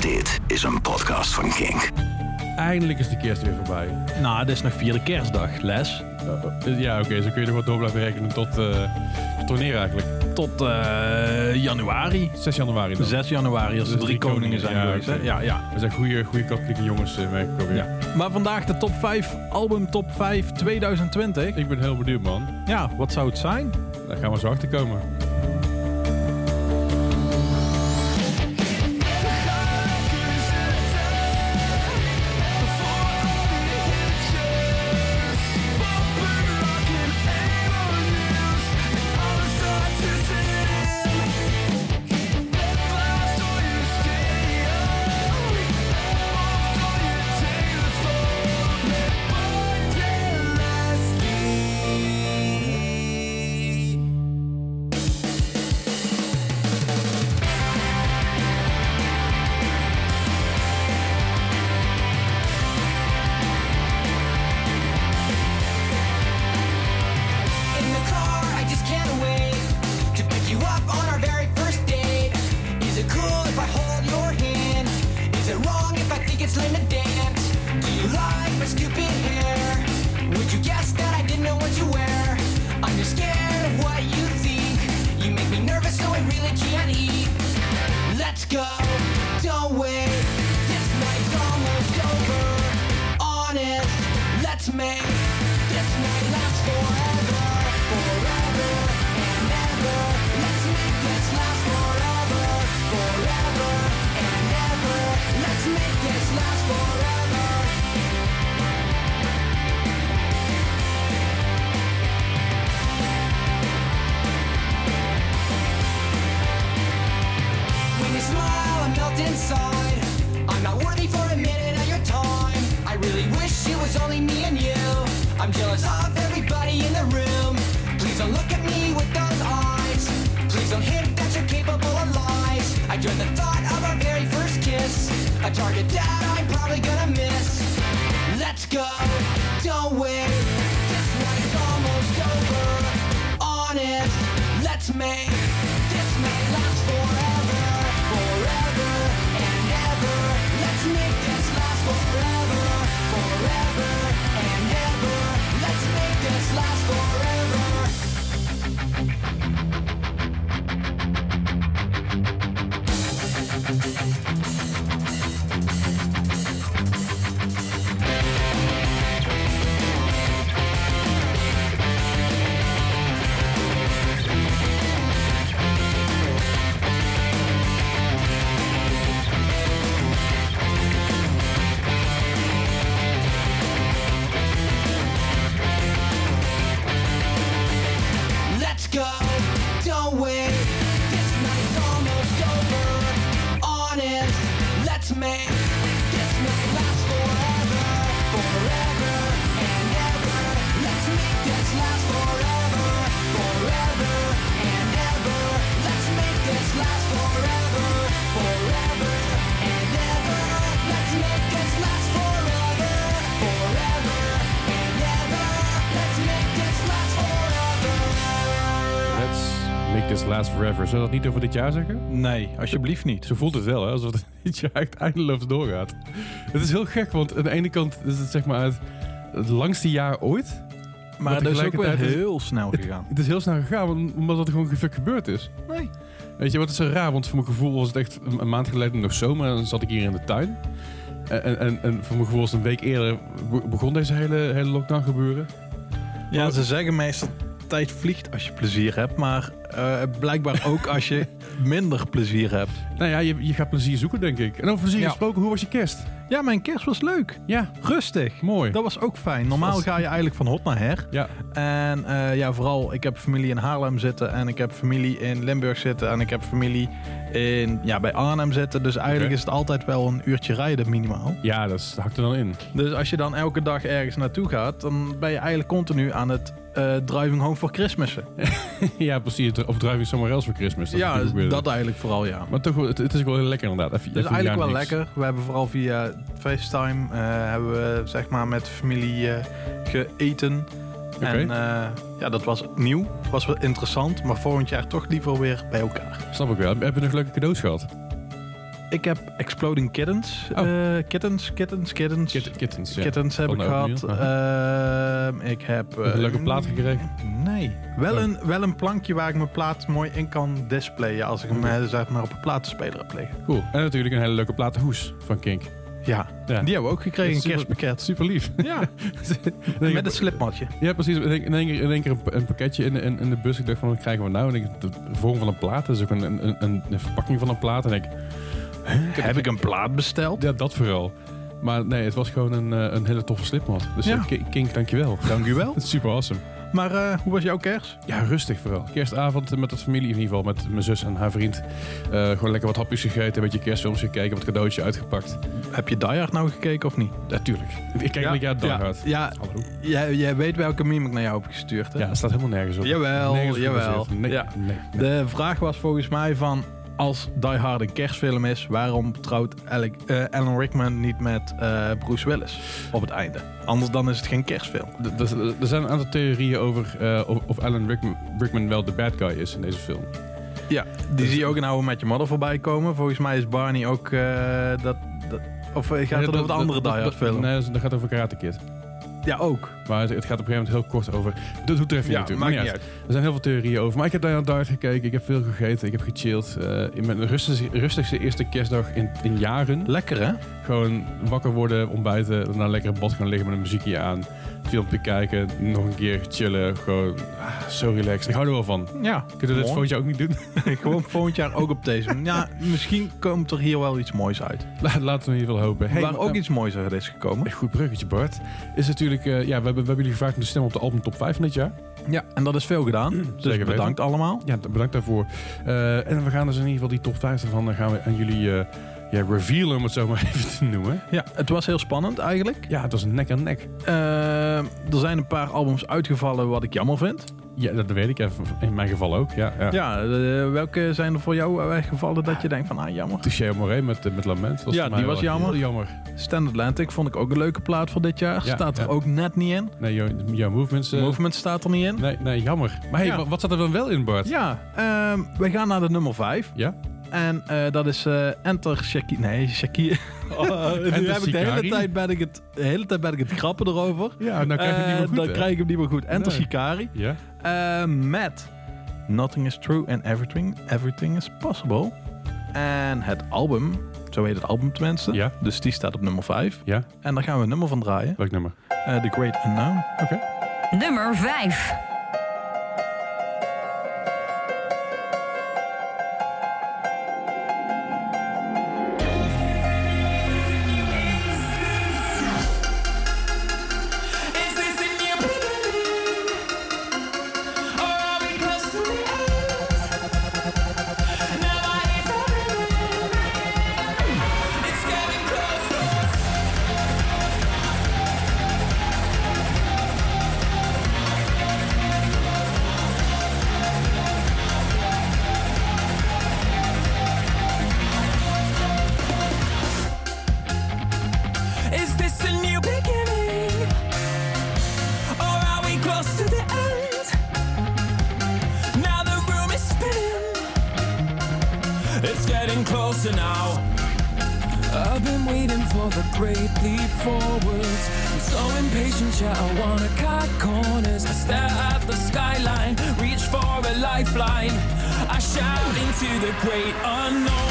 Dit is een podcast van Kink. Eindelijk is de kerst weer voorbij. Nou, dit is nog vierde kerstdag, Les. Uh, ja, oké, zo kun je nog wat door blijven rekenen tot, uh, tot wanneer eigenlijk? Tot uh, januari. 6 januari dan. 6 januari, als de drie, drie koningen zijn ja, geweest. Okay. Ja, ja. We zijn goede, goede katholieke jongens, uh, merk ik alweer. Ja. Maar vandaag de top 5, album top 5 2020. Ik ben heel benieuwd, man. Ja, wat zou het zijn? Daar gaan we zo achter komen. Last Forever. Zou dat niet over dit jaar zeggen? Nee, alsjeblieft niet. Zo voelt het wel, hè? alsof het dit jaar echt eindeloos doorgaat. Het is heel gek, want aan de ene kant is het zeg maar het, het langste jaar ooit. Maar het is ook wel heel snel gegaan. Het, het, is heel snel gegaan, omdat het gewoon gebeurd is. Nee. Weet je, wat is zo raar? Want voor mijn gevoel was het echt een, maand geleden nog zomer. En dan zat ik hier in de tuin. En, en, en voor mijn gevoel was het een week eerder begon deze hele, hele lockdown gebeuren. Ja, ze zeggen meestal tijd vliegt als je plezier hebt. Maar uh, blijkbaar ook als je minder plezier hebt. Nou ja, je, je gaat plezier zoeken, denk ik. En over plezier ja. gesproken, hoe was je kerst? Ja, mijn kerst was leuk. Ja. Rustig. Mooi. Dat was ook fijn. Normaal ga je eigenlijk van hot naar her. Ja. En uh, ja, vooral, ik heb familie in Haarlem zitten. En ik heb familie in Limburg zitten. En ik heb familie in, ja, bij Arnhem zitten. Dus eigenlijk okay. is het altijd wel een uurtje rijden minimaal. Ja, dat hakt er dan in. Dus als je dan elke dag ergens naartoe gaat, dan ben je eigenlijk continu aan het uh, driving home for Christmas. ja, precies. Of driving somewhere else for Christmas. Dat ja, dat eigenlijk vooral, ja. Maar toch, het, het is wel heel lekker inderdaad. Even, het is eigenlijk wel niks. lekker. We hebben vooral via FaceTime uh, hebben we zeg maar met familie uh, geeten. Okay. En ja, dat was nieuw. Was wel interessant. Maar volgend jaar toch liever weer bij elkaar. Snap ik wel. Heb je nog leuke cadeaus gehad? Ik heb Exploding Kittens. Oh. eh, kittens, kittens, kittens. Kit- kittens, ja. Kittens heb Van ik de gehad. Ehm, ik heb... Een leuke eh, plaat gekregen? Nee. Wel, Oh. een, wel een plankje waar ik mijn plaat mooi in kan displayen. Als ik hem eh, zeg maar op een platenspeler heb liggen. Cool. En natuurlijk een hele leuke platenhoes van Kink. Ja, Ja. die hebben we ook gekregen. Een Super- kerstpakket. Super lief. Ja, met een slipmatje. Ja, precies. In één, keer, in één keer een, pakketje in, in, in de bus. Ik dacht van, wat krijgen we nou? En ik, de vorm van een plaat. Is ook een, een, een verpakking van een plaat. En ik, Heb ik een plaat besteld? ja, dat vooral. Maar nee, het was gewoon een, eh, een hele toffe slipmat. Dus Ja. ja. Kink, dankjewel. Dank u wel. Super awesome. Maar eh, hoe was jouw kerst? Ja, rustig vooral. Kerstavond met de familie, in ieder geval met mijn zus en haar vriend. Eh, gewoon lekker wat hapjes gegeten, een beetje kerstfilms gekeken, wat cadeautje uitgepakt. Heb je Die Hard nou gekeken of niet? Natuurlijk. ik kijk elk jaar Die ja, Hard. Ja, Hallo. jij, jij weet welke meme ik naar jou heb gestuurd, hè? Ja, het staat helemaal nergens op. Jawel, nergens jawel. gebaseerd. Nee, Ja. nee, nee. De vraag was volgens mij van... Als Die Hard een kerstfilm is, waarom trouwt Alec, eh, Alan Rickman niet met eh, Bruce Willis op het einde? Anders dan is het geen kerstfilm. D- Er zijn een aantal theorieën over eh, of, Alan Rickman, Rickman wel de bad guy is in deze film. Ja, die zie je ook in I Met Your Mother voorbij komen. Volgens mij is Barney ook dat, dat... Of gaat het over de andere Die Hard film? Nee, dat gaat over Karate Kid. Ja, ook. Maar het, het gaat op een gegeven moment heel kort over... Dat doet er even Ja, maakt Maar niet uit. uit. Er zijn heel veel theorieën over. Maar ik heb daar aan Dart gekeken. Ik heb veel gegeten. Ik heb gechilled. eh, in mijn rustigste, rustigste eerste kerstdag in, in jaren. Lekker, hè? Gewoon wakker worden, ontbijten. Daarna lekker in bad gaan liggen met een muziekje aan. Filmpje kijken. Nog een keer chillen. Gewoon ah, zo relaxed. Ik hou er wel van. Ja. Kunnen we dit volgend jaar ook niet doen? Gewoon volgend jaar ook op deze. Ja, misschien komt er hier wel iets moois uit. La- Laten we in ieder geval hopen. Hey, Waar ook iets moois uit is gekomen. Een goed bruggetje, Bart. Is natuurlijk, eh, ja, we hebben, we hebben jullie gevraagd om te stemmen op de album top 5 van dit jaar. Ja, en dat is veel gedaan. Dus Zeker weten. bedankt allemaal. Ja, bedankt daarvoor. Eh, en we gaan dus in ieder geval die top 5 ervan, dan gaan we aan jullie eh ja, revealen, om het zo maar even te noemen. Ja, het was heel spannend eigenlijk. Ja, het was een nek aan nek. Eh, er zijn een paar albums uitgevallen wat ik jammer vind. Ja, dat weet ik. Ja, in mijn geval ook. Ja, ja. Ja, eh, welke zijn er voor jou weggevallen dat je denkt van, ah jammer. Touché Amoré met, eh, met Lament. Was Ja, die was jammer. Jammer. Stand Atlantic vond ik ook een leuke plaat voor dit jaar. Ja, staat er ja. ook net niet in. Nee, jouw jouw movements... eh, Movement staat er niet in. Nee, nee, jammer. Maar hey, Ja. wa- wat zat er dan wel in, Bart? Ja, ehm, we gaan naar de nummer 5. Ja? En eh, dat is eh, Enter Shakira. Nee, Shakira. Oh, nu Enter heb ik de hele, tijd ben ik het, de hele tijd ben ik het grappen erover. Ja, nou krijg je het niet meer Eh, goed, Dan hè? krijg ik hem niet meer goed. Enter Nee. Shikari. Ja? Eh, met Nothing is True and Everything, everything is Possible. En het album, zo heet het album tenminste. Ja? Dus die staat op nummer 5. Ja? En daar gaan we een nummer van draaien. Welk nummer? Eh, The Great Unknown. Oké. Nummer 5. It's getting closer now. I've been waiting for the great leap forwards. I'm so impatient, yeah, I wanna cut corners. I stare at the skyline, reach for a lifeline. I shout into the great unknown.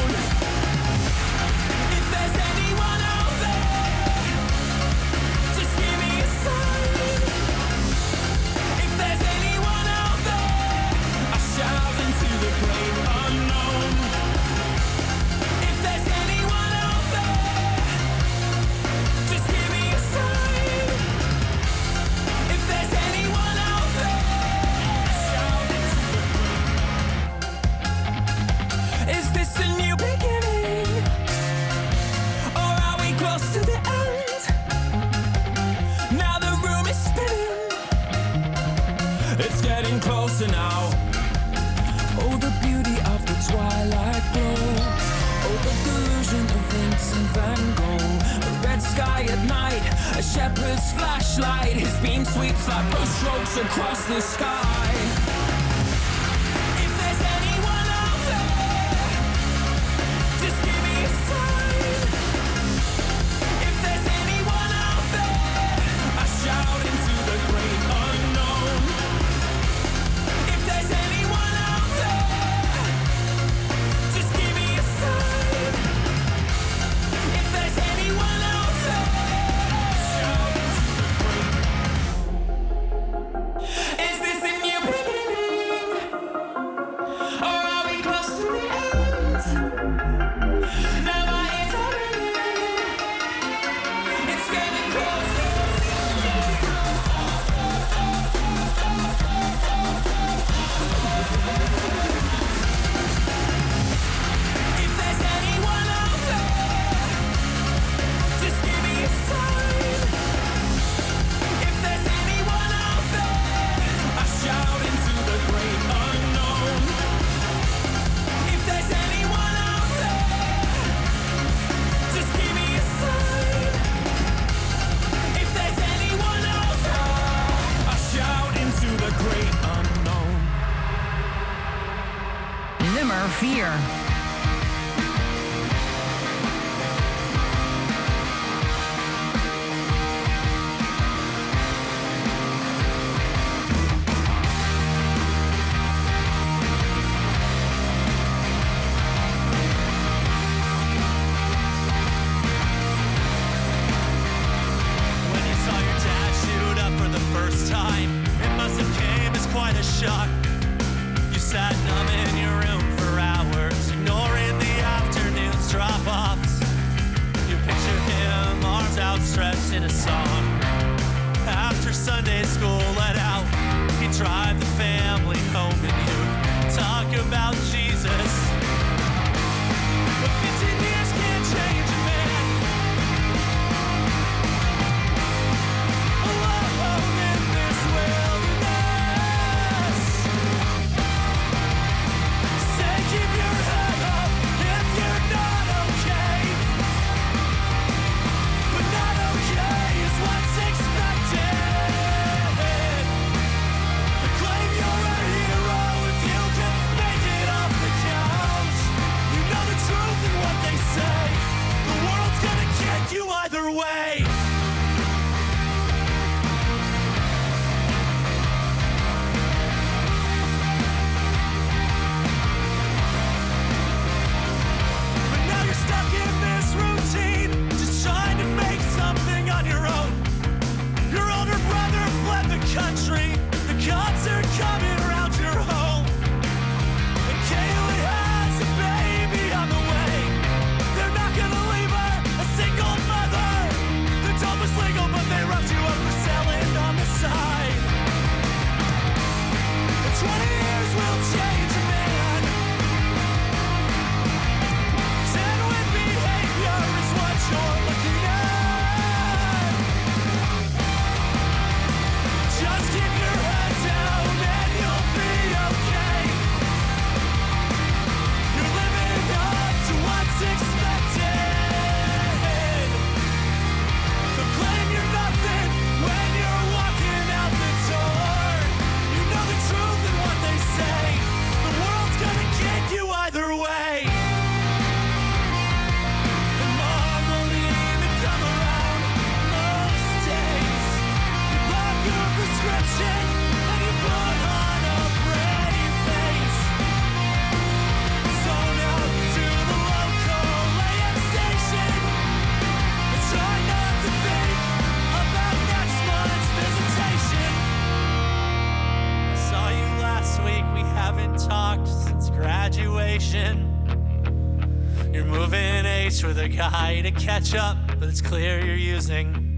Up, but it's clear you're using.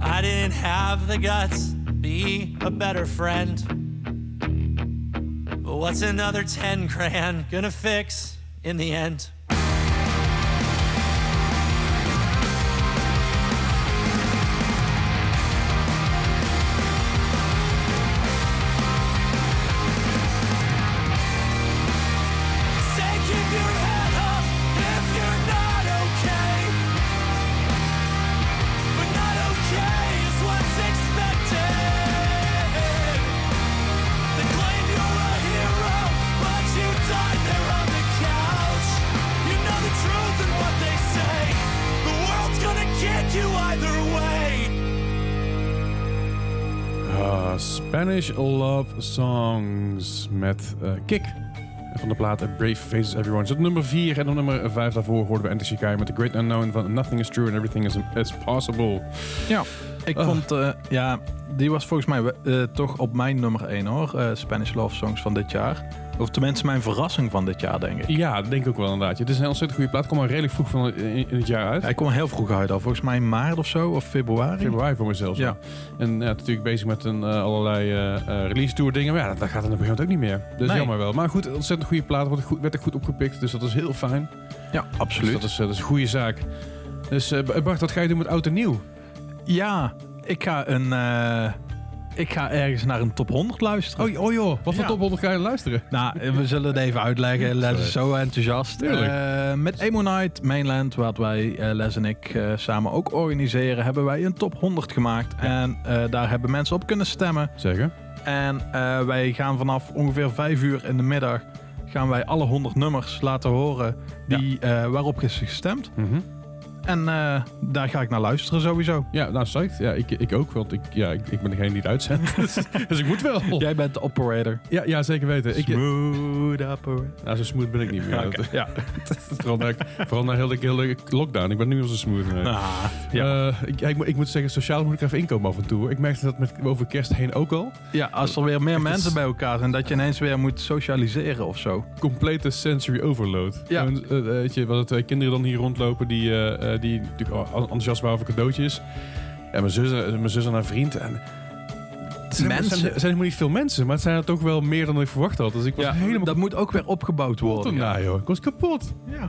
I didn't have the guts, to be a better friend. But what's another 10 grand gonna fix in the end? Spanish Love Songs met eh, Kick. Van de plaat Brave Faces Everyone. Op nummer 4 en nummer 5 daarvoor hoorden we Shikai met The Great Unknown van Nothing is True and Everything is, is Possible. Ja, ik Ah. vond, eh, ja, die was volgens mij eh, toch op mijn nummer 1 hoor. eh, Spanish Love Songs van dit jaar. Of tenminste mijn verrassing van dit jaar, denk ik. Ja, dat denk ik ook wel inderdaad. Het is een ontzettend goede plaat. Komt al redelijk vroeg van in, in het jaar uit. Hij kwam heel vroeg uit al. Volgens mij in maart of zo, of februari. Februari voor mezelf. Ja. En ja, natuurlijk bezig met een, allerlei release tour dingen. Maar ja, dat gaat een gegeven moment ook niet meer. Dus Nee. jammer wel. Maar goed, ontzettend goede plaat. Wordt goed, werd er goed opgepikt. Dus dat is heel fijn. Ja, Dus absoluut. dat is, dat is een goede zaak. Dus Bart, wat ga je doen met oud en nieuw? Ja, ik ga een... eh, ik ga ergens naar een top 100 luisteren. Oh, oh joh, wat voor Ja. top 100 ga je luisteren? Nou, we zullen het even uitleggen. Les is zo enthousiast. Tuurlijk. Eh, met Emo Night Mainland, wat wij, eh, Les en ik, eh, samen ook organiseren, hebben wij een top 100 gemaakt. En eh, daar hebben mensen op kunnen stemmen. Zeker. En eh, wij gaan vanaf ongeveer 5 uur in de middag gaan wij alle 100 nummers laten horen die, eh, waarop is gestemd. En eh, daar ga ik naar luisteren sowieso. Ja, nou, psyched. Ja, ik, ik ook. Want ik, ja, ik, ik ben degene die het uitzendt. dus, dus ik moet wel. Jij bent de operator. Ja, ja, zeker weten. Ik, Smooth operator. nou, zo smooth ben ik niet meer. Dat- Ja. vooral na, vooral na heel de hele lockdown. Ik ben nu al zo smooth. nee. Ah, ja. Eh, ik, ik, moet- ik moet zeggen, sociaal moet ik even inkomen af en toe. Ik merkte dat met, over kerst heen ook al. ja, als er weer meer Echt, mensen bij elkaar zijn, dat je ineens weer moet socialiseren of zo. Complete sensory overload. Ja. Gewoon, eh, weet je, we hadden twee kinderen dan hier rondlopen die, die natuurlijk enthousiast waren over cadeautjes. En mijn zus, eh, mijn zus en haar vriend. En het zijn, Mensen. Zijn, helemaal niet veel mensen, maar het zijn er toch wel meer dan ik verwacht had. Dus ik was Ja, helemaal dat moet ook weer opgebouwd worden. erna, joh. Ik was kapot. Ja.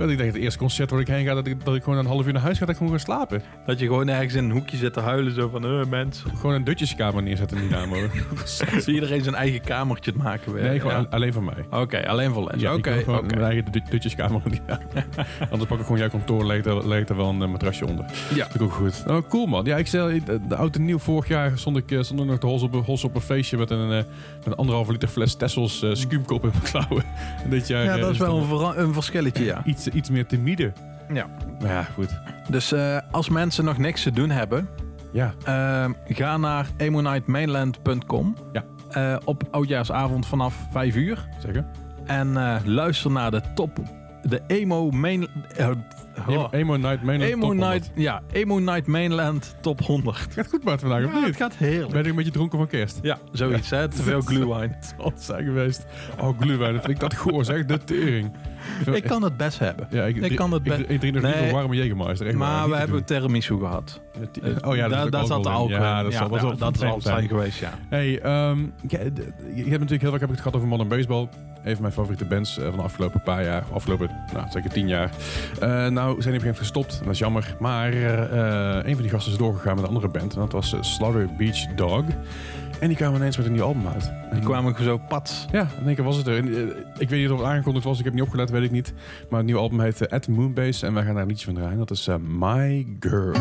Want ik denk het eerste concert waar ik heen ga, dat ik, dat ik gewoon een half uur naar huis ga, dat ik gewoon ga slapen. Dat je gewoon ergens in een hoekje zit te huilen, zo van, eh, mensen. Gewoon een dutjeskamer neerzetten in Dynamo. Dat iedereen zijn eigen kamertje maken weer. nee, gewoon Ja. alleen van mij. Oké, alleen voor les. Ja, Oké, gewoon oké. mijn eigen dut- dutjeskamer. Anders pak ik gewoon jouw kantoor, leeg er, leeg er wel een eh, matrasje onder. Ja. Dat is ook goed. Oh, cool man. Ja, ik zei, de, de oud en nieuw vorig jaar stond ik, eh, stond ik nog te hols op, een- hols op een feestje met een, eh, met een anderhalve liter fles Tessels eh scuumkop in mijn klauwen. Dit jaar Ja, eh, dat is wel een, een verschilletje, ja. iets, iets meer timide. Ja. Maar ja, goed. Dus eh, als mensen nog niks te doen hebben, Ja, eh, ga naar emonightmainland.com Ja. Eh, op oudjaarsavond vanaf 5 uur. zeker. En eh, luister naar de top, de emo main... eh, oh. Emo Night Mainland Emo Top 100. Night, ja, Emo Night Mainland top 100. Het gaat goed Bart vandaag, of Ja, het niet? gaat heerlijk. Ben ik een beetje dronken van kerst? Ja, zoiets, hè? Te veel glühwein. Het zijn geweest. Oh, glühwein, dat vind ik dat goor zeg. De tering. Ik kan het best hebben. Ja, ik, ik drink- kan het ik, best- ik drink nog Nee. liever warme Jägermeister. Maar niet we hebben tiramisu gehad. Oh ja, dat, daar zat de alcohol in. Ja, dat zal, dat dat zal zijn geweest, ja. Hey, ehm, je hebt natuurlijk heel vaak heb ik het gehad over modern baseball. Een van mijn favoriete bands eh, van de afgelopen paar jaar, afgelopen, nou zeker tien jaar. Eh, nou zijn op een gegeven moment gestopt, dat is jammer. Maar eh, een van die gasten is doorgegaan met een andere band. En dat was eh, Slaughter Beach Dog. En die kwamen ineens met een nieuw album uit. Die kwamen zo pats. Ja, in één keer was het er. En, eh, ik weet niet of het aangekondigd was, ik heb niet opgelet, weet ik niet. Maar het nieuwe album heet eh, At Moonbase en wij gaan daar een liedje van draaien. Dat is eh, My Girl.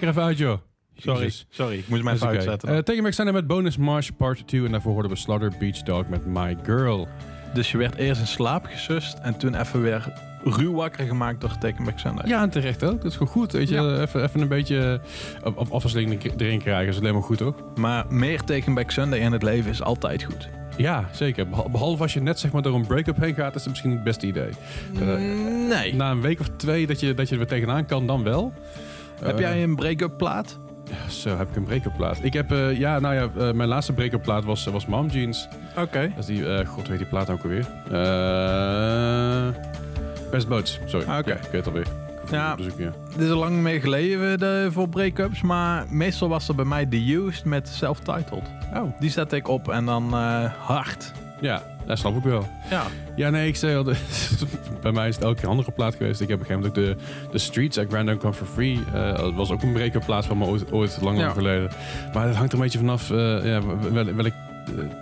Je versterker even uit, joh. Sorry, Jezus. sorry. Ik moet mijn fout oké. zetten. Back Sunday met Bonus March Part 2. En daarvoor hoorden we Slaughter Beach Dog met My Girl. dus je werd eerst in slaap gesust en toen even weer ruw wakker gemaakt door Taken Back Sunday. Ja, en terecht ook. Dat is gewoon goed. Weet je, Ja. even, even een beetje eh, af- afwisseling erin krijgen. is alleen maar goed, toch? Maar meer Taken Back Sunday in het leven is altijd goed. Ja, zeker. Behal- Behalve als je net zeg maar, door een break-up heen gaat, is het misschien niet het beste idee. Eh, Nee. na een week of twee dat je, dat je er weer tegenaan kan, dan wel. Heb Eh, jij een break-up plaat? Zo, heb ik een break-up plaat. Ik heb, eh, ja, nou ja, eh, mijn laatste break-up plaat was, was Mom Jeans. Oké. Dat is die, eh, god weet die plaat ook alweer. Best Boats, sorry. Ah, oké. Ja, ik weet het alweer. Ja. het is al lang meer geleden de, voor break-ups, maar meestal was er bij mij The Used met Self-Titled. Oh, Die zet ik op en dan hard. ja, dat snap ik wel. Ja. Ja, nee, ik zei al, de- bij mij is het elke keer een andere plaat geweest. Ik heb op een gegeven moment ook de, de Streets uit Grand Don't Come For Free. eh, dat was ook een break-up plaat van me ooit, ooit lang, lang Ja. geleden. Maar het hangt er een beetje vanaf eh, ja, wel, welk, eh,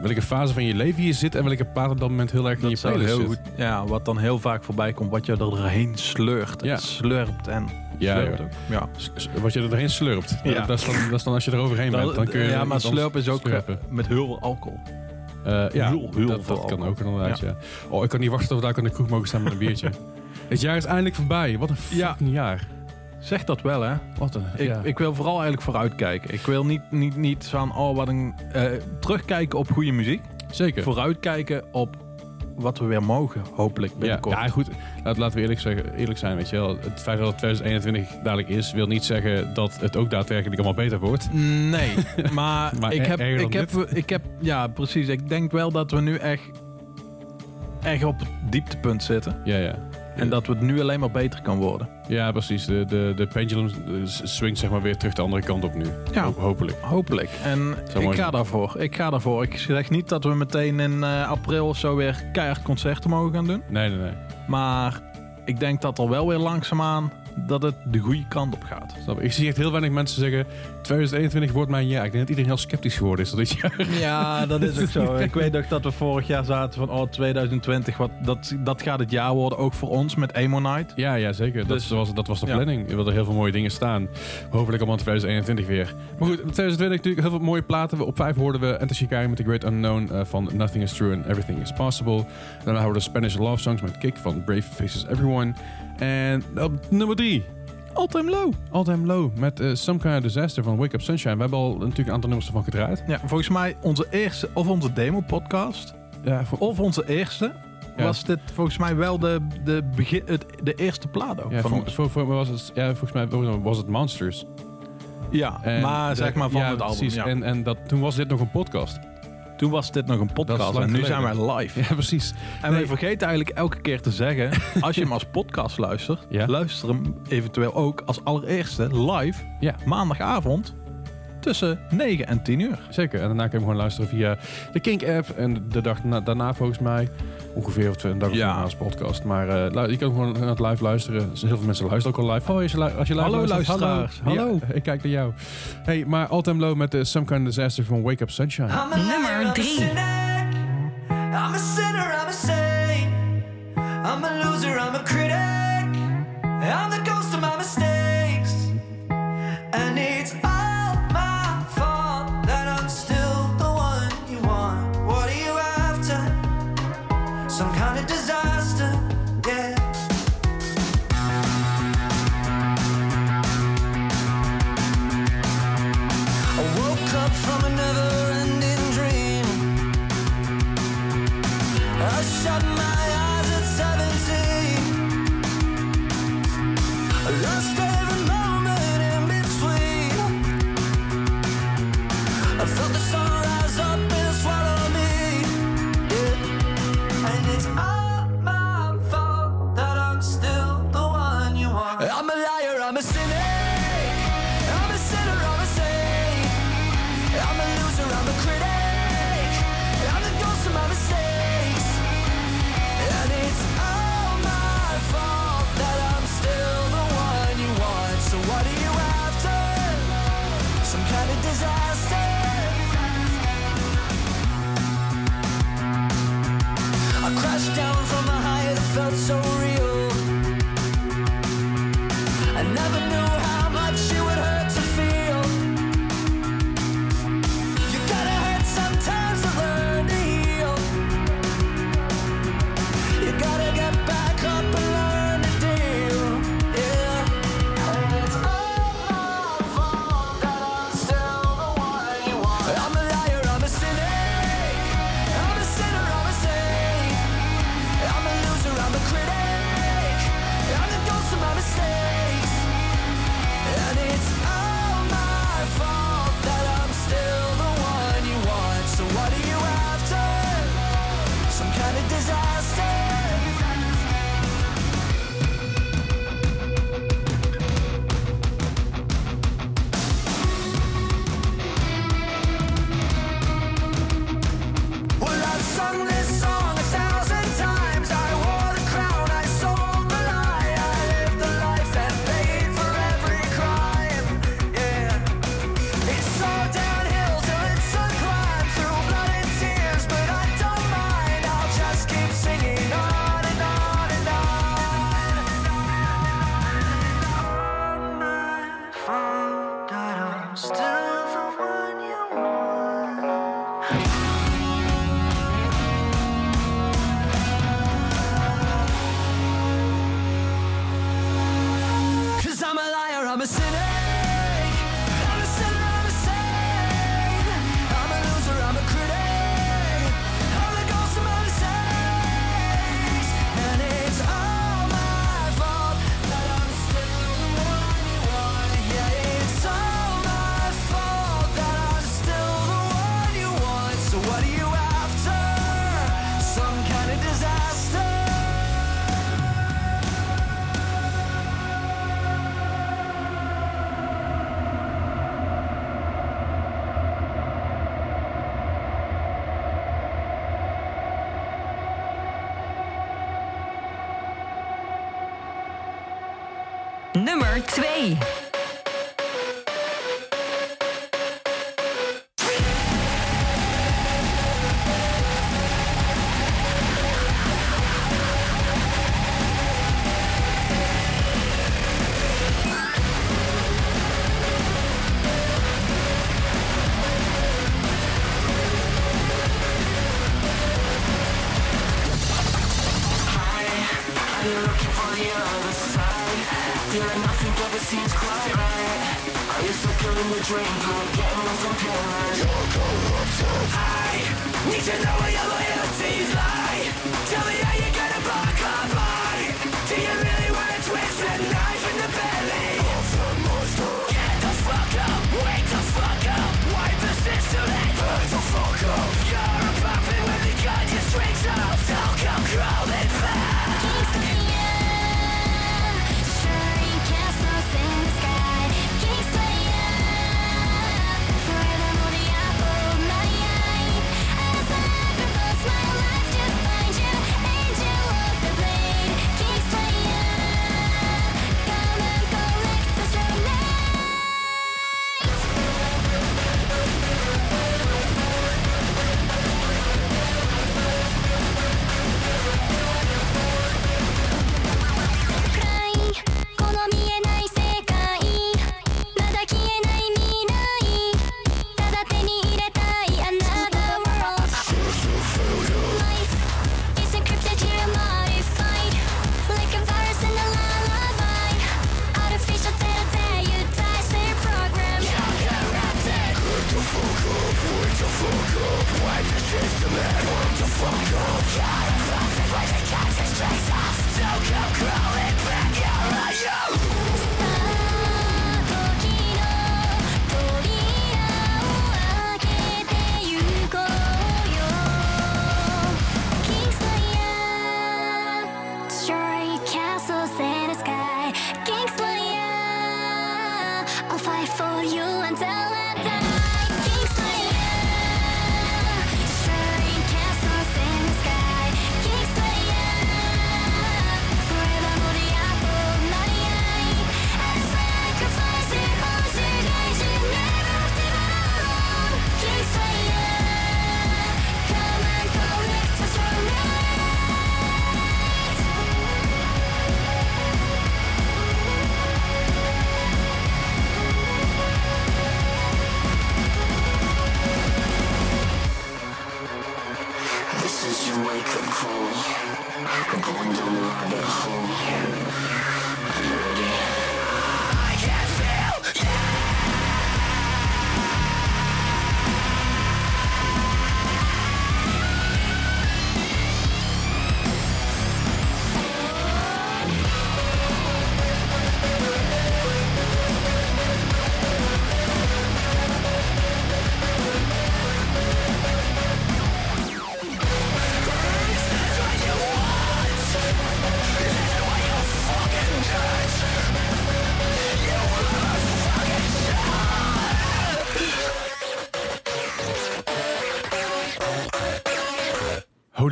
welke fase van je leven je zit en welke plaat op dat moment heel erg in je playlist heel zit. goed. Ja, wat dan heel vaak voorbij komt, wat je er doorheen sleurt. Ja. Slurpt en Ja, slurpt ja. Wat je er doorheen slurpt. Ja. Dat, is dan, dat is dan als je er overheen bent. Dan kun je ja, maar slurp is ook slurpen. met heel veel alcohol. Eh, ja, heel, heel dat, veel dat kan ook inderdaad, ja. Oh, ik kan niet wachten tot we daar aan de kroeg mogen staan met een biertje. Het jaar is eindelijk voorbij. Wat een fucking jaar. Zeg dat wel, hè? Wat een, Ik, ja. ik wil vooral eigenlijk vooruitkijken. Ik wil niet, niet, niet van, oh, wat een... eh, terugkijken op goede muziek. Zeker. Vooruitkijken op wat we weer mogen, hopelijk Ja, binnenkort. ja, goed. Laat, laten we eerlijk, zeggen, eerlijk zijn, weet je wel. Het feit dat het 2021 dadelijk is, wil niet zeggen dat het ook daadwerkelijk allemaal beter wordt. Nee, maar, Maar ik, er- heb, ik, heb, ik heb... Ja, precies. Ik denk wel dat we nu echt, echt op het dieptepunt zitten. Ja, ja. En dat het nu alleen maar beter kan worden. Ja, precies. De, de, de pendulum swingt zeg maar weer terug de andere kant op nu. Ja. Ho- hopelijk. Hopelijk. En ik ga zijn. daarvoor. Ik ga daarvoor. Ik zeg niet dat we meteen in eh, april of zo weer keihard concerten mogen gaan doen. Nee, nee, nee. Maar ik denk dat er wel weer langzaamaan dat het de goede kant op gaat. Snap je? Ik zie echt heel weinig mensen zeggen 2021 wordt mijn jaar. Ik denk dat iedereen heel sceptisch geworden is dat dit jaar. Ja, dat is ook zo. Ik weet ook dat we vorig jaar zaten van oh 2020, wat, dat, dat gaat het jaar worden, ook voor ons met Emo Night. Ja, ja zeker. Dus- dat, was, dat was de Ja. planning. Er wilden heel veel mooie dingen staan. Hopelijk allemaal in 2021 weer. Maar goed, 2020 natuurlijk heel veel mooie platen. Op 5 hoorden we Enter Shikari met The Great Unknown eh, van Nothing is True and Everything is Possible. Daarna houden we Spanish Love Songs met Kick van Brave Faces Everyone. En op nummer 3, All Time Low. All Time Low met eh, Some Kind of Disaster van Wake Up Sunshine. We hebben al natuurlijk een aantal nummers ervan gedraaid. Ja, volgens mij onze eerste, of onze demo podcast, Ja, voor, of onze eerste, Ja. was dit volgens mij wel de, de, begin, het, de eerste plaat ook ja, van voor, ons. voor, was het, ja, volgens mij was het Monsters. Ja, En maar de- zeg maar van ja, het album. Precies. En, en dat, toen was dit nog een podcast. Toen was dit nog een podcast en nu geleden. zijn wij live. Ja, precies. En Nee. wij vergeten eigenlijk elke keer te zeggen, als je hem als podcast luistert, Ja. luister hem eventueel ook als allereerste live Ja. maandagavond tussen 9 en 10 uur. Zeker. En daarna kun je hem gewoon luisteren via de Kink-app. En de dag na- daarna volgens mij ongeveer of een dag of Ja. als podcast. Maar eh, lu- je kan gewoon naar het live luisteren. Dus heel veel mensen luisteren ook al live. Hoi, als je, als je live Hallo, luistert. luisteraars. Hallo. Hallo. Ja, ik kijk naar jou. Hey, maar All Time Low met de Some Kind of Disaster van Wake Up Sunshine. I'm a liar, Nummer I'm a drie. cynic. I'm a sinner, I'm a saint. I'm a loser, I'm a critic. I'm the ghost of my mistakes. Nummer 2.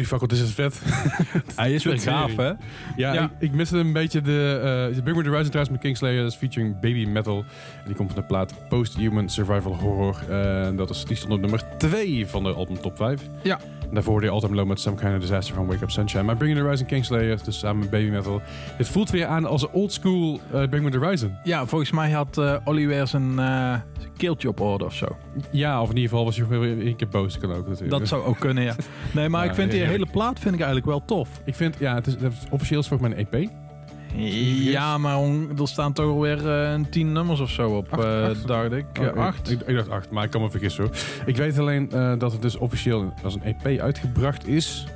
Holy fuck, wat is het vet. Hij is weer gaaf, hè? Ja, Ja. Ik, ik miste een beetje de... eh Me The Horizon trouwens met Kingslayer. Dat is featuring Baby Metal. En die komt van de plaat Post-Human Survival Horror. Eh, dat is, die stond op nummer 2 van de album Top 5. Ja. Daarvoor je Autumn Low met Some Kind of Disaster van Wake Up Sunshine. Maar Bring Me The Horizon Kingslayer, dus samen met Baby Metal. Het voelt weer aan als old school eh, Bring Me The Horizon. Ja, volgens mij had Oliver zijn, eh, zijn keeltje op orde of zo. Ja, of in ieder geval was je weer één keer boos. Kan ook natuurlijk. Dat zou ook kunnen, ja. Nee, maar Ja, ik vind die hele plaat vind ik eigenlijk wel tof. Ik vind, ja, het is, het is- officieel is volgens mij een EP. Ja, maar on- er staan toch alweer eh, een tien nummers of zo op, Acht, eh, acht. dacht ik. Oh, acht. Ik, ik dacht acht, maar ik kan me vergissen hoor. Ik weet alleen eh, dat het dus officieel als een EP uitgebracht is.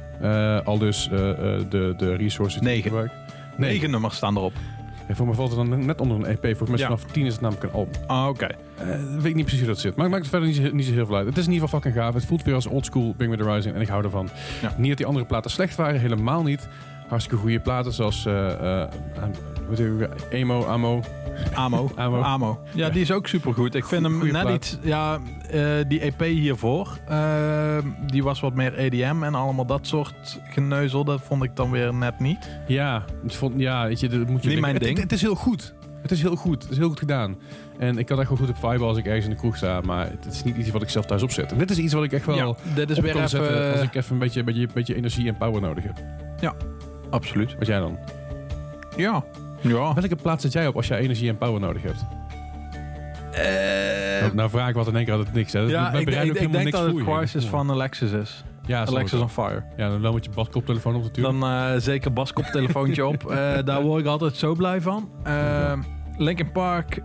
Al dus de, de resources die Negen. gebruik. Nee, Negen nummers staan erop. Ja, voor mij valt het dan net onder een EP. Voor mij Ja. vanaf 10 is het namelijk een album. Ah, oké. Weet ik niet precies hoe dat zit. Maar het maakt het verder niet, zo- niet zo heel veel uit. Het is in ieder geval fucking gaaf. Het voelt weer als oldschool Bring Me The Rising. En ik hou ervan. Ja. Niet dat die andere platen slecht waren. Helemaal niet. Hartstikke goede platen zoals... eh eh? Emo, Amo. Amo. Amo. Amo. Ja, die is ook supergoed. Ik vind hem net plaat. iets... Ja, eh, die EP hiervoor, die was wat meer EDM en allemaal dat soort geneuzel. Dat vond ik dan weer net niet. Ja, het vond, ja weet je, dat moet je Niet mijn ding. Het, het is heel goed. Het is heel goed. Het is heel goed gedaan. En ik kan echt wel goed op vibe als ik ergens in de kroeg sta. Maar het is niet iets wat ik zelf thuis opzet. En dit is iets wat ik echt wel Ja, dit is weer even... als ik even een beetje, een beetje, een beetje energie en power nodig heb. Absoluut. Wat jij dan? Ja. Ja. Welke plaats zet jij op als jij energie en power nodig hebt? Eh, Nou, nou vraag ik wat in één keer altijd niks. Hè. ja, Mijn ik, ik, ik helemaal denk dat het. Crisis van Alexis is. Ja, Alexis on Fire. Ja, dan wel met je badkoptelefoon op natuurlijk. Dan eh, zeker baskoptelefoontje op. Eh, daar word ik altijd zo blij van. Uh, Linkin Park,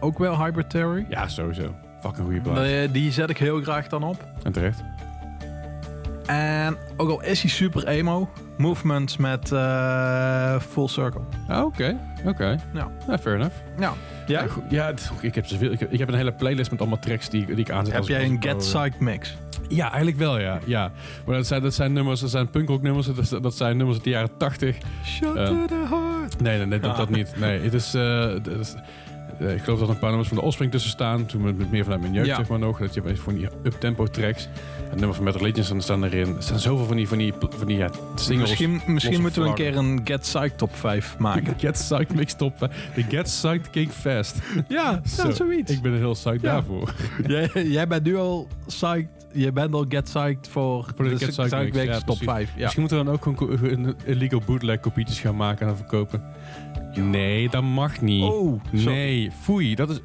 ook wel Hybrid Theory. Ja, sowieso. Fucking goede plaats. Die, die zet ik heel graag dan op. En terecht. En ook al is hij super emo, Movements met eh, Full Circle. Ah, Oké, oké. Ja. Ja, fair enough. Ja. Ja, Ja. goed. ja het- ik, heb zoveel, ik, heb, ik heb een hele playlist met allemaal tracks die, die ik aanzet. Heb als- jij als een Get Psyched mix? Ja, eigenlijk wel, ja. ja. Maar dat zijn, dat zijn nummers, dat zijn punkrock nummers. Dat, dat zijn nummers uit de jaren 80. Shut Eh, to the heart. Nee, nee, nee dat, Ah. dat niet. Nee, het is... eh, het is- eh, ik geloof dat er een paar nummers van de Offspring tussen staan. Toen met, met meer vanuit mijn jeugd, Ja. zeg maar nog. Dat je van die up-tempo tracks. En nummers van Metal Legends dan staan erin. Er staan zoveel van die, van die, van die ja, singles. Misschien, misschien moeten we een keer een Get Psyched top 5 maken. Get Psyched Mix Top. De Get Psyched King Fest. ja, Zo, zoiets. Ik ben er heel psyched Ja. daarvoor. jij, jij bent nu al psyched. Je bent al Get Psyched voor, Voor de de, Get Psyched ja, top precies. 5. Ja. Misschien moeten we dan ook gewoon een illegal bootleg kopietjes gaan maken en dan verkopen. Nee, dat mag niet. Oh, nee, foei. Dat is,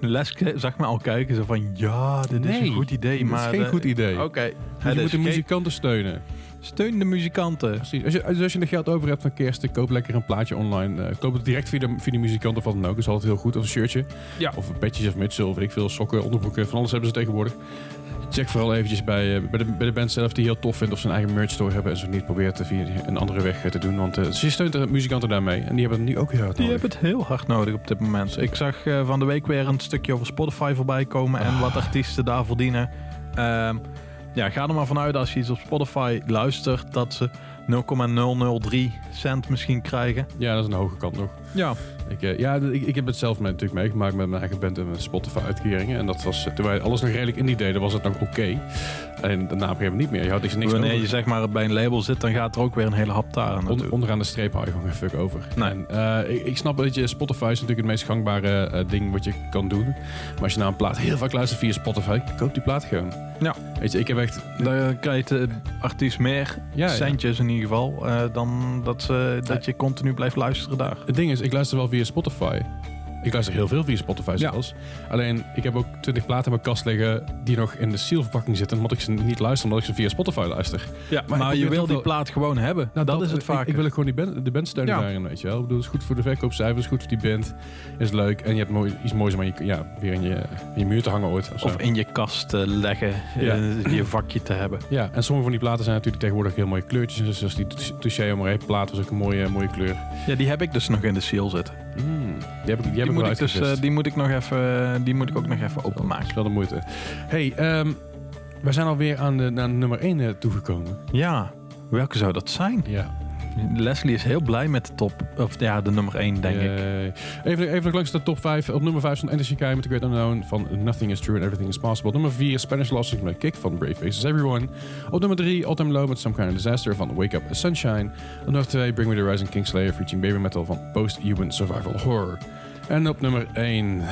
Les zag me al kijken, zo van ja, dit is Nee, een goed idee. dat is maar geen eh, goed idee. Oké, Dus het je is moet de geen- muzikanten steunen. Steun de muzikanten. Precies. Als je, dus als je er geld over hebt van kerst, koop lekker een plaatje online. Eh, koop het direct via de, via de muzikanten of wat dan ook. Dat is altijd heel goed. Of een shirtje. Ja. Of petjes of mutsen of weet ik veel. Sokken, onderbroeken. Van alles hebben ze tegenwoordig. Check vooral eventjes bij, eh, bij, de, bij de band zelf die heel tof vindt of ze een eigen merch store hebben. En zo niet probeert via een andere weg eh, te doen. Want eh, je steunt de muzikanten daarmee. En die hebben het nu ook heel hard Die nodig. hebben het heel hard nodig op dit moment. Ik zag van de week weer een stukje over Spotify voorbij komen en wat artiesten daar verdienen. Ehm, ja, ga er maar vanuit als je iets op Spotify luistert dat ze 0,003 cent misschien krijgen. Ja, dat is een hoge kant nog. Ja, Ik, eh, ja, ik, ik heb het zelf met, natuurlijk meegemaakt met mijn eigen band en mijn Spotify-uitkeringen. En dat was, eh, toen wij alles nog redelijk indie deden, was het nog oké. En daarna op een gegeven moment niet meer. Je had niks, niks wanneer over. je zeg maar bij een label zit, dan gaat er ook weer een hele hap daar aan On- onderaan de streep hou je gewoon geen fuck over. Nee. En, eh, ik, ik snap dat je Spotify is natuurlijk het meest gangbare ding wat je kan doen. Maar als je naar een plaat heel vaak luistert via Spotify, koop die plaat gewoon. Ja. Weet je, ik heb echt... Dan krijgt de artiest meer Ja, ja. centjes in ieder geval eh, dan dat, ze, dat je continu blijft luisteren daar. Het ding is, ik luister wel via Spotify. Ik luister heel veel via Spotify Ja. zelfs. Alleen, ik heb ook 20 platen in mijn kast liggen die nog in de sealverpakking zitten. Omdat ik ze niet luister, omdat ik ze via Spotify luister. Ja, maar maar, ik je wil die wel- plaat gewoon hebben. Nou, dat, is het ik- vaak. Ik, wil ook gewoon die band, de band steunen Ja. daarin, weet je wel. Ik bedoel, het is goed voor de verkoopcijfers, goed voor die band. Is leuk. En je hebt mooi, iets moois om je, ja, weer in je, in je muur te hangen ooit. Of. Of in je kast eh, leggen, Ja. eh, je vakje te hebben. Ja, en sommige van die platen zijn natuurlijk tegenwoordig heel mooie kleurtjes. Dus Zoals die Touché Amore plaat was ook een mooie, mooie kleur. Ja, die heb ik dus nog in de seal zitten. Mm, die heb ik, die heb Die ik moet wel ik, dus, eh, uitgevist. die moet ik nog even, die moet ik ook nog even Dat openmaken. is wel de moeite. hey, ehm, we zijn alweer aan de, naar nummer 1 toegekomen. Ja, welke zou dat zijn? Ja. Leslie is heel blij met de top, of ja, de nummer 1 denk ik. Yay. Even, even nog langs de top 5. Op nummer 5 stond Energy Sky met The Great Unknown van Nothing is True and Everything is Possible. Nummer 4 Spanish Lost met Kick van Brave Faces Everyone. Op nummer 3 All Time Low met Some Kind of Disaster van Wake Up Sunshine. Op nummer 2 Bring Me The Rising Kingslayer featuring Baby Metal van Post Human Survival Horror. En op nummer 1.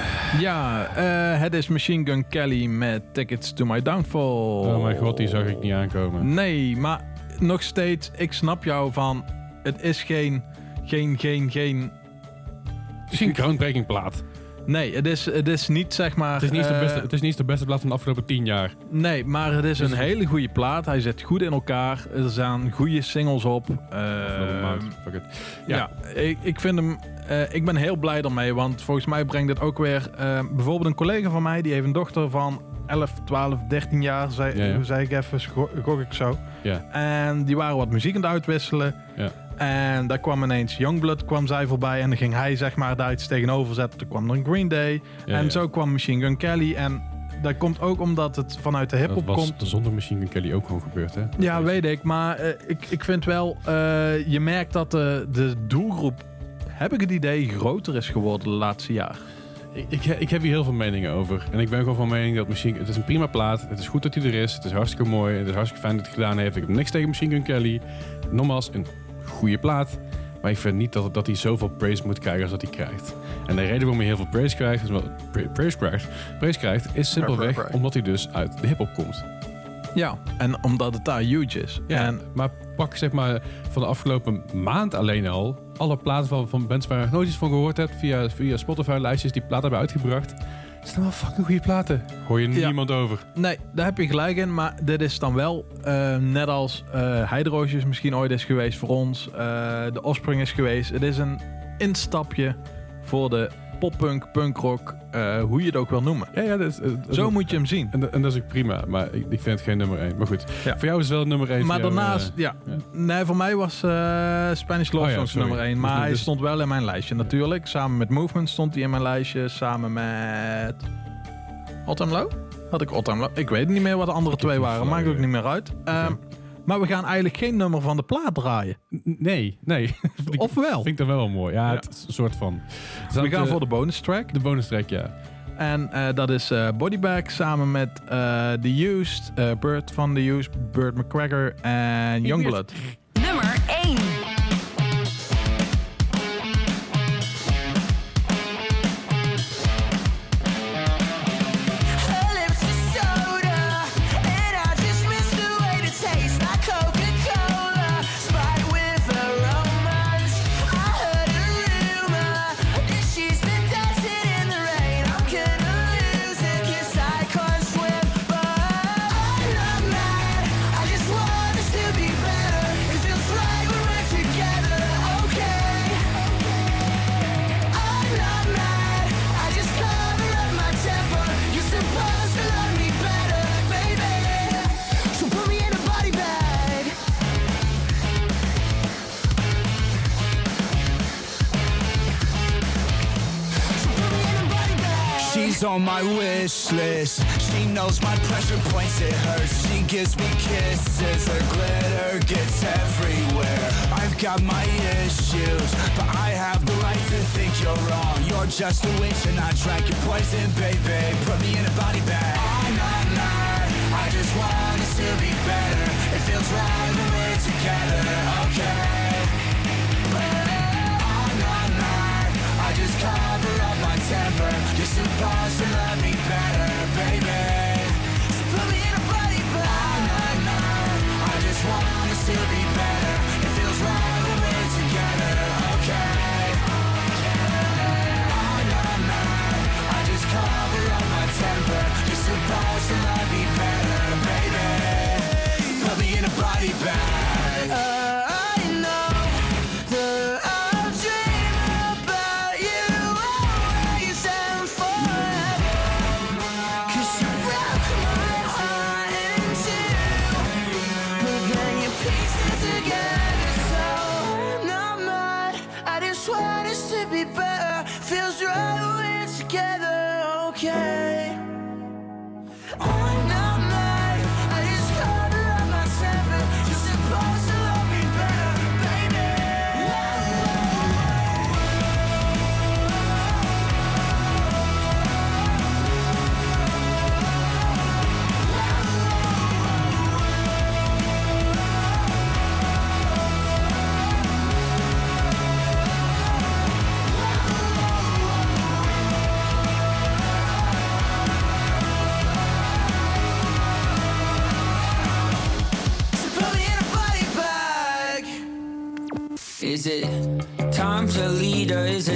Ja, eh, het is Machine Gun Kelly met Tickets to My Downfall. Oh mijn god, die zag ik niet aankomen. Nee, maar nog steeds, ik snap jou van, het is geen, geen, geen, geen... Misschien een groundbreaking. Nee, het is, het is niet zeg maar... Het is niet de eh, beste, het is niet de beste plaat van de afgelopen 10 jaar. Nee, maar het is een hele goede plaat. Hij zit goed in elkaar. Er staan goede singles op. Maand. Fuck it. Ja. ja, ik, ik vind hem. eh, ik ben heel blij ermee, want volgens mij brengt het ook weer. eh, bijvoorbeeld een collega van mij die heeft een dochter van 11, 12, 13 jaar. Zei, Ja, ja. zei ik even, go- gok ik zo. Ja. En die waren wat muziek aan het uitwisselen. Ja. En daar kwam ineens Youngblood kwam zij voorbij. En dan ging hij zeg maar daar iets tegenover zetten. Toen kwam er een Green Day. Ja, en ja. zo kwam Machine Gun Kelly. En dat komt ook omdat het vanuit de Dat hip-hop was komt. zonder Machine Gun Kelly ook gewoon gebeurd, hè? Ja, weet ik. Maar eh, ik, ik vind wel, eh, je merkt dat de, de doelgroep, heb ik het idee, groter is geworden de laatste jaar. Ik, ik, ik heb hier heel veel meningen over. En ik ben gewoon van mening dat Machine... Het is een prima plaat. Het is goed dat hij er is. Het is hartstikke mooi. Het is hartstikke fijn dat hij het gedaan heeft. Ik heb niks tegen Machine Gun Kelly. Nogmaals, een goede plaat. Maar ik vind niet dat, dat hij zoveel praise moet krijgen als dat hij krijgt. En de reden waarom hij heel veel praise krijgt, is praise krijgt, praise krijgt is simpelweg omdat hij dus uit de hip-hop komt. Ja, en omdat het daar huge is. En maar pak zeg maar van de afgelopen maand alleen al alle platen van, van bands waar je nog nooit iets van gehoord hebt via, via Spotify-lijstjes die platen hebben uitgebracht. Het zijn wel fucking goede platen. Hoor je Ja. niemand over. Nee, daar heb je gelijk in. Maar dit is dan wel eh, net als eh Hydroosjes misschien ooit is geweest voor ons. eh, de Offspring is geweest. Het is een instapje voor de poppunk, punkrock, eh, hoe je het ook wil noemen. Ja, ja, dat is, eh, Zo moet je hem zien. En, dat- en dat is ook prima, maar ik, ik vind het geen nummer 1. Maar goed, Ja. voor jou is het wel nummer 1. Maar daarnaast, ja, Nee, voor mij was eh, Spanish Love Oh Songs nummer 1. Dus- Maar hij dus- stond wel in mijn lijstje natuurlijk. Samen met Movement stond hij in mijn lijstje. Samen met... Time Low? Had ik Time Low? Ik weet niet meer wat de andere twee waren. Maakt ook niet meer uit. Ehm, Maar we gaan eigenlijk geen nummer van de plaat draaien. Nee, nee. Of wel? Vind ik dan wel mooi. Ja, het is een soort van. We gaan voor de bonus track. de bonus track, ja. En eh, dat is eh Bodybag samen met eh The Used, eh Burt van The Used, Burt McGregor en Youngblood. Nummer 1. She's on my wish list. She knows my pressure points, it hurts. She gives me kisses. Her glitter gets everywhere. I've got my issues, but I have the right to think you're wrong. You're just a witch and I drank your poison, baby. Put me in a body bag. I'm not mad. I just want us to be better. It feels right when we're together. Okay. Cover up my temper. You're supposed to love me better, baby. So put me in a body bag. I'm not. I just want us to be better. It feels right when we're together, okay? I'm not mad. I just cover up my temper. You're supposed to love me better, baby. Put me in a body bag.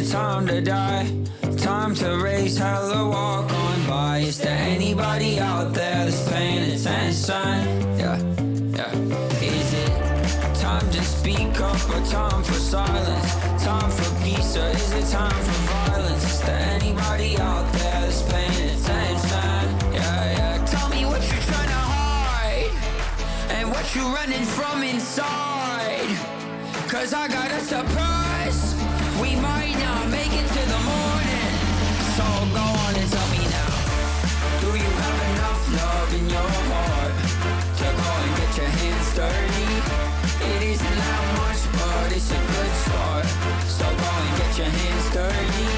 Time to die? Time to raise hell or walk on by. Is there anybody out there that's paying attention? Yeah, yeah. Is it time to speak up or time for silence? Time for peace or is it time for violence? Is there anybody out there that's paying attention? Yeah, yeah. Tell me what you're trying to hide and what you're running from inside. Cause I got a surprise. Your heart go and get your hands dirty? It isn't that much, but it's a good start. So go and get your hands dirty.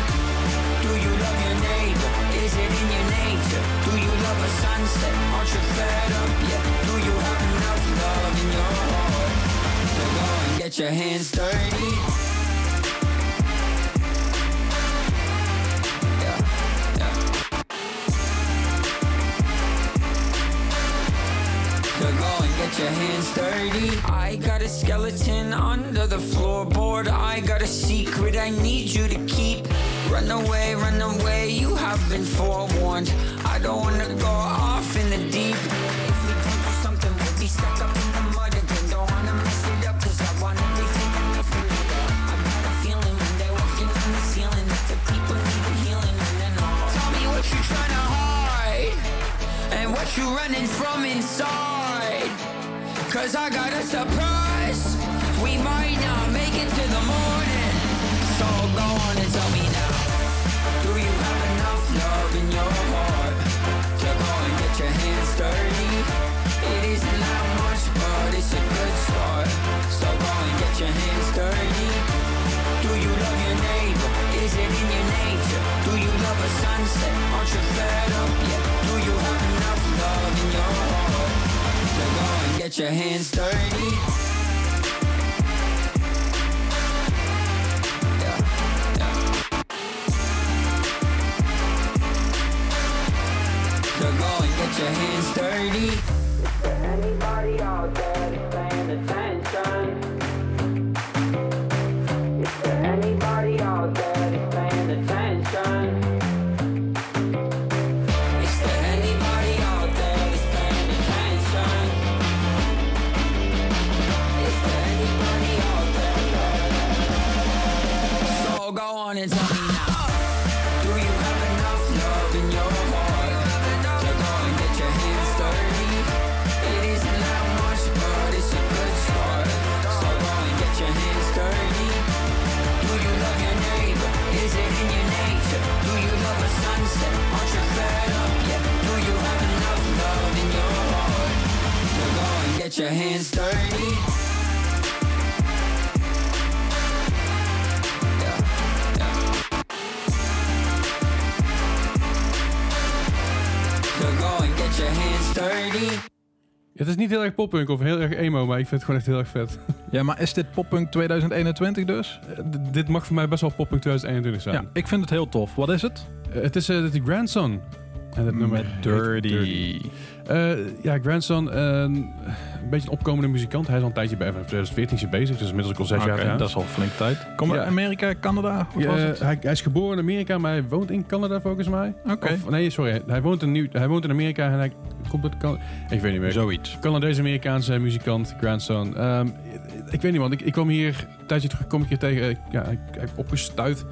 Do you love your neighbor? Is it in your nature? Do you love a sunset? Aren't you fed up yet? Do you have enough love in your heart to go and get your hands dirty? Your hands dirty. I got a skeleton under the floorboard. I got a secret I need you to keep. Run away, run away, you have been forewarned. I don't wanna go off in the deep. If we don't do something, we'll be stuck up in the mud again. Don't wanna mess it up, cause I want everything and nothing. I got a feeling when they're walking on the ceiling that the people need a healing and then all. Tell me what you trying to hide and what you running from inside. Cause I got a surprise. We might not make it to the morning. So go on and tell me now. Do you have enough love in your heart to go and get your hands dirty? Get your hands dirty? Go and get your hands dirty. Anybody out there hands dirty? Yeah, yeah. To go and get your hands dirty. Het is niet heel erg poppunk of heel erg emo, maar ik vind het gewoon echt heel erg vet. Ja, maar is dit poppunk 2021 dus? Eh, d- dit mag voor mij best wel poppunk 2021 zijn. Ja, ik vind het heel tof. Wat is het? Eh, het is eh, de Grandson. En het nummer heet Dirty. Eh, ja, Grandson, eh, een beetje een opkomende muzikant. Hij is al een tijdje bij van 2014 bezig, dus inmiddels ook al zes jaar dat is al flink tijd. Kom Ja. uit Amerika, Canada? Wat Ja, was het? hij, hij is geboren in Amerika, maar hij woont in Canada volgens mij. Oké. Nee, sorry. Hij woont, in hij woont in Amerika en hij komt uit Canada. Ik weet niet meer. Zoiets. Canadees-Amerikaanse muzikant, Grandson. Ehm, ik weet niet, want ik, ik kwam hier een tijdje terug, kom ik hier tegen, eh, ja, ik, ik heb opgestuit.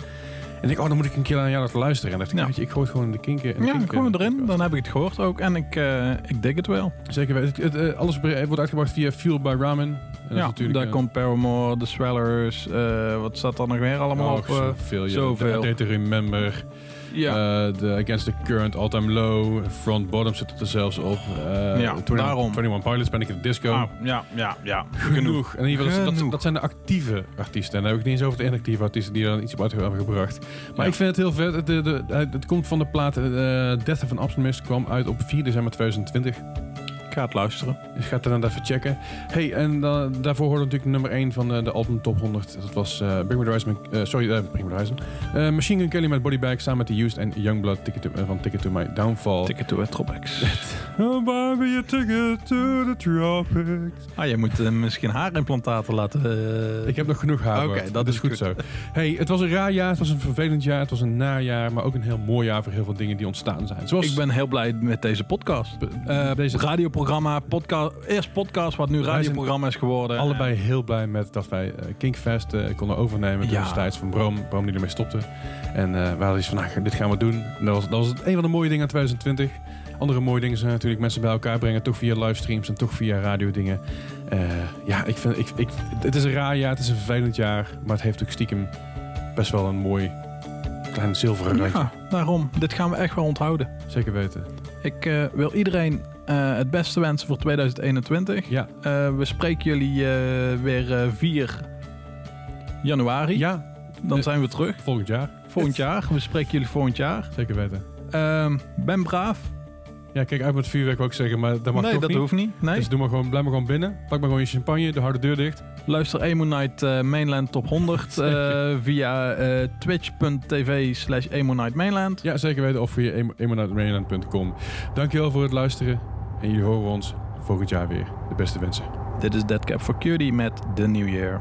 En ik, oh, dan moet ik een keer naar jou laten luisteren. En dacht ik, Ja. weet je, ik gooi het gewoon in de kinken. in de Ja, kinken- gewoon erin. Dan heb ik het gehoord ook. En ik, eh, ik dik het wel. Zeker weten. Eh, alles bre- wordt uitgebracht via Fueled by Ramen. En ja, natuurlijk, daar eh, komt Paramore, The Swellers, eh, wat staat er nog meer allemaal oh, op? eh, zoveel. zoveel. To Remember. Ja. Eh, de Against the Current, All Time Low. Front Bottom zit er zelfs op. Eh, Ja, 21 daarom. 21 Pilots, Panic at the Disco. Ah, ja, ja, ja. Genoeg. En in ieder geval, dat, Genoeg. dat zijn de actieve artiesten. En dan heb ik het niet eens over de inactieve artiesten die er dan iets op uit hebben gebracht. Maar Ja. ik vind het heel vet. Het, de, de, het, het komt van de plaat eh, Death of an Optimist. kwam uit op 4 december 2020. Ik ga het luisteren. Dus ga het dan even checken. Hey, en dan daarvoor hoorde natuurlijk nummer 1 van de, de album Top 100. Dat was eh Bring Me The Horizon. eh, sorry, eh, Bring Me The Horizon. Eh, Machine Gun Kelly met Bodybag samen met The Used en Youngblood ticket to- eh, van Ticket to My Downfall. Ticket to Tropics. Oh, buy me a ticket to the tropics. Ah, je moet eh, misschien haarimplantaten laten... eh, Ik heb nog genoeg haar. Oké, dat is is goed, goed. zo. Hey, het was een raar jaar, het was een vervelend jaar, het was een najaar, maar ook een heel mooi jaar voor heel veel dingen die ontstaan zijn. Zoals Ik ben heel blij met deze podcast. Eh, deze- radioprogramma, podcast, eerst podcast, wat nu radioprogramma is geworden. allebei heel blij met dat wij eh, Kinkfest eh, konden overnemen Ja. destijds van Bram, Bram die ermee stopte. En eh we hadden iets van, nou, dit gaan we doen. En dat was, dat was een van de mooie dingen aan 2020. Andere mooie dingen zijn natuurlijk mensen bij elkaar brengen, toch via livestreams en toch via radiodingen. Eh ja, ik vind, ik, ik, het is een raar jaar, het is een vervelend jaar, maar het heeft ook stiekem best wel een mooi klein zilveren randje. Ja, daarom. Dit gaan we echt wel onthouden. Zeker weten. Ik wil iedereen eh, het beste wensen voor 2021. Ja, Eh, we spreken jullie eh, weer eh, 4 januari. ja Dan eh, zijn we terug. volgend jaar. Volgend jaar. We spreken jullie volgend jaar. Zeker weten. Ehm, ben braaf. Ja, kijk uit met vuurwerk wou ik zeggen, maar dat mag nee, toch dat niet. hoeft niet. Nee. Dus doe maar gewoon, blijf maar gewoon binnen. Pak maar gewoon je champagne, de harde deur dicht. Luister Emo Night eh, Mainland Top 100 eh, via twitch.tv slash Emo Night Mainland. Ja, zeker weten. Of via emo- emonautrailand.com. Dankjewel voor het luisteren. En jullie horen ons volgend jaar weer. De beste wensen. Dit is Dead Cap for Cutie met The New Year.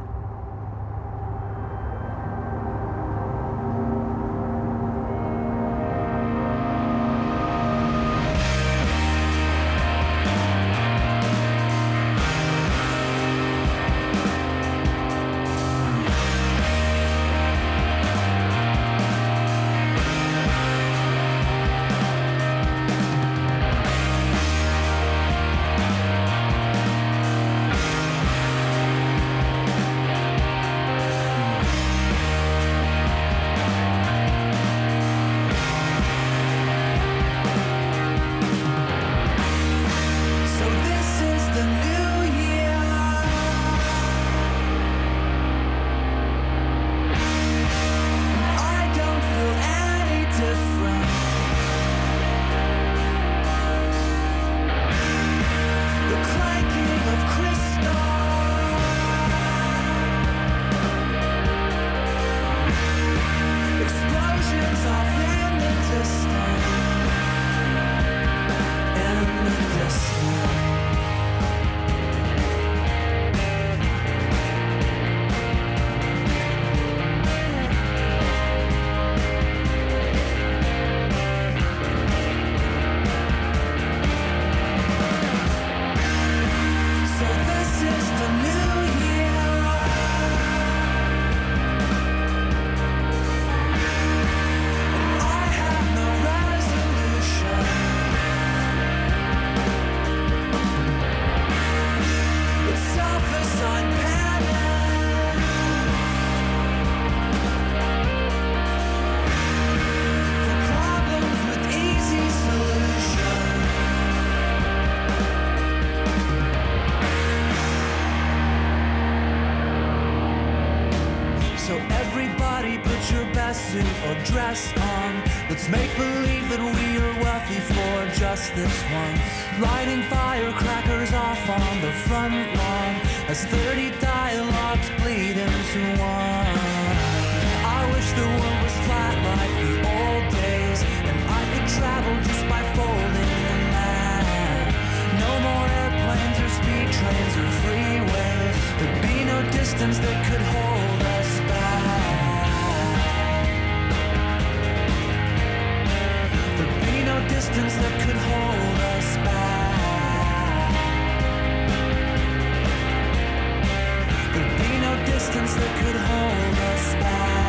This once. Lighting firecrackers off on the front lawn as 30 dialogues bleed into one. I wish the world was flat like the old days and I could travel just by folding the map. No more airplanes or speed trains or freeways. There'd be no distance that could hold us distance that could hold us back.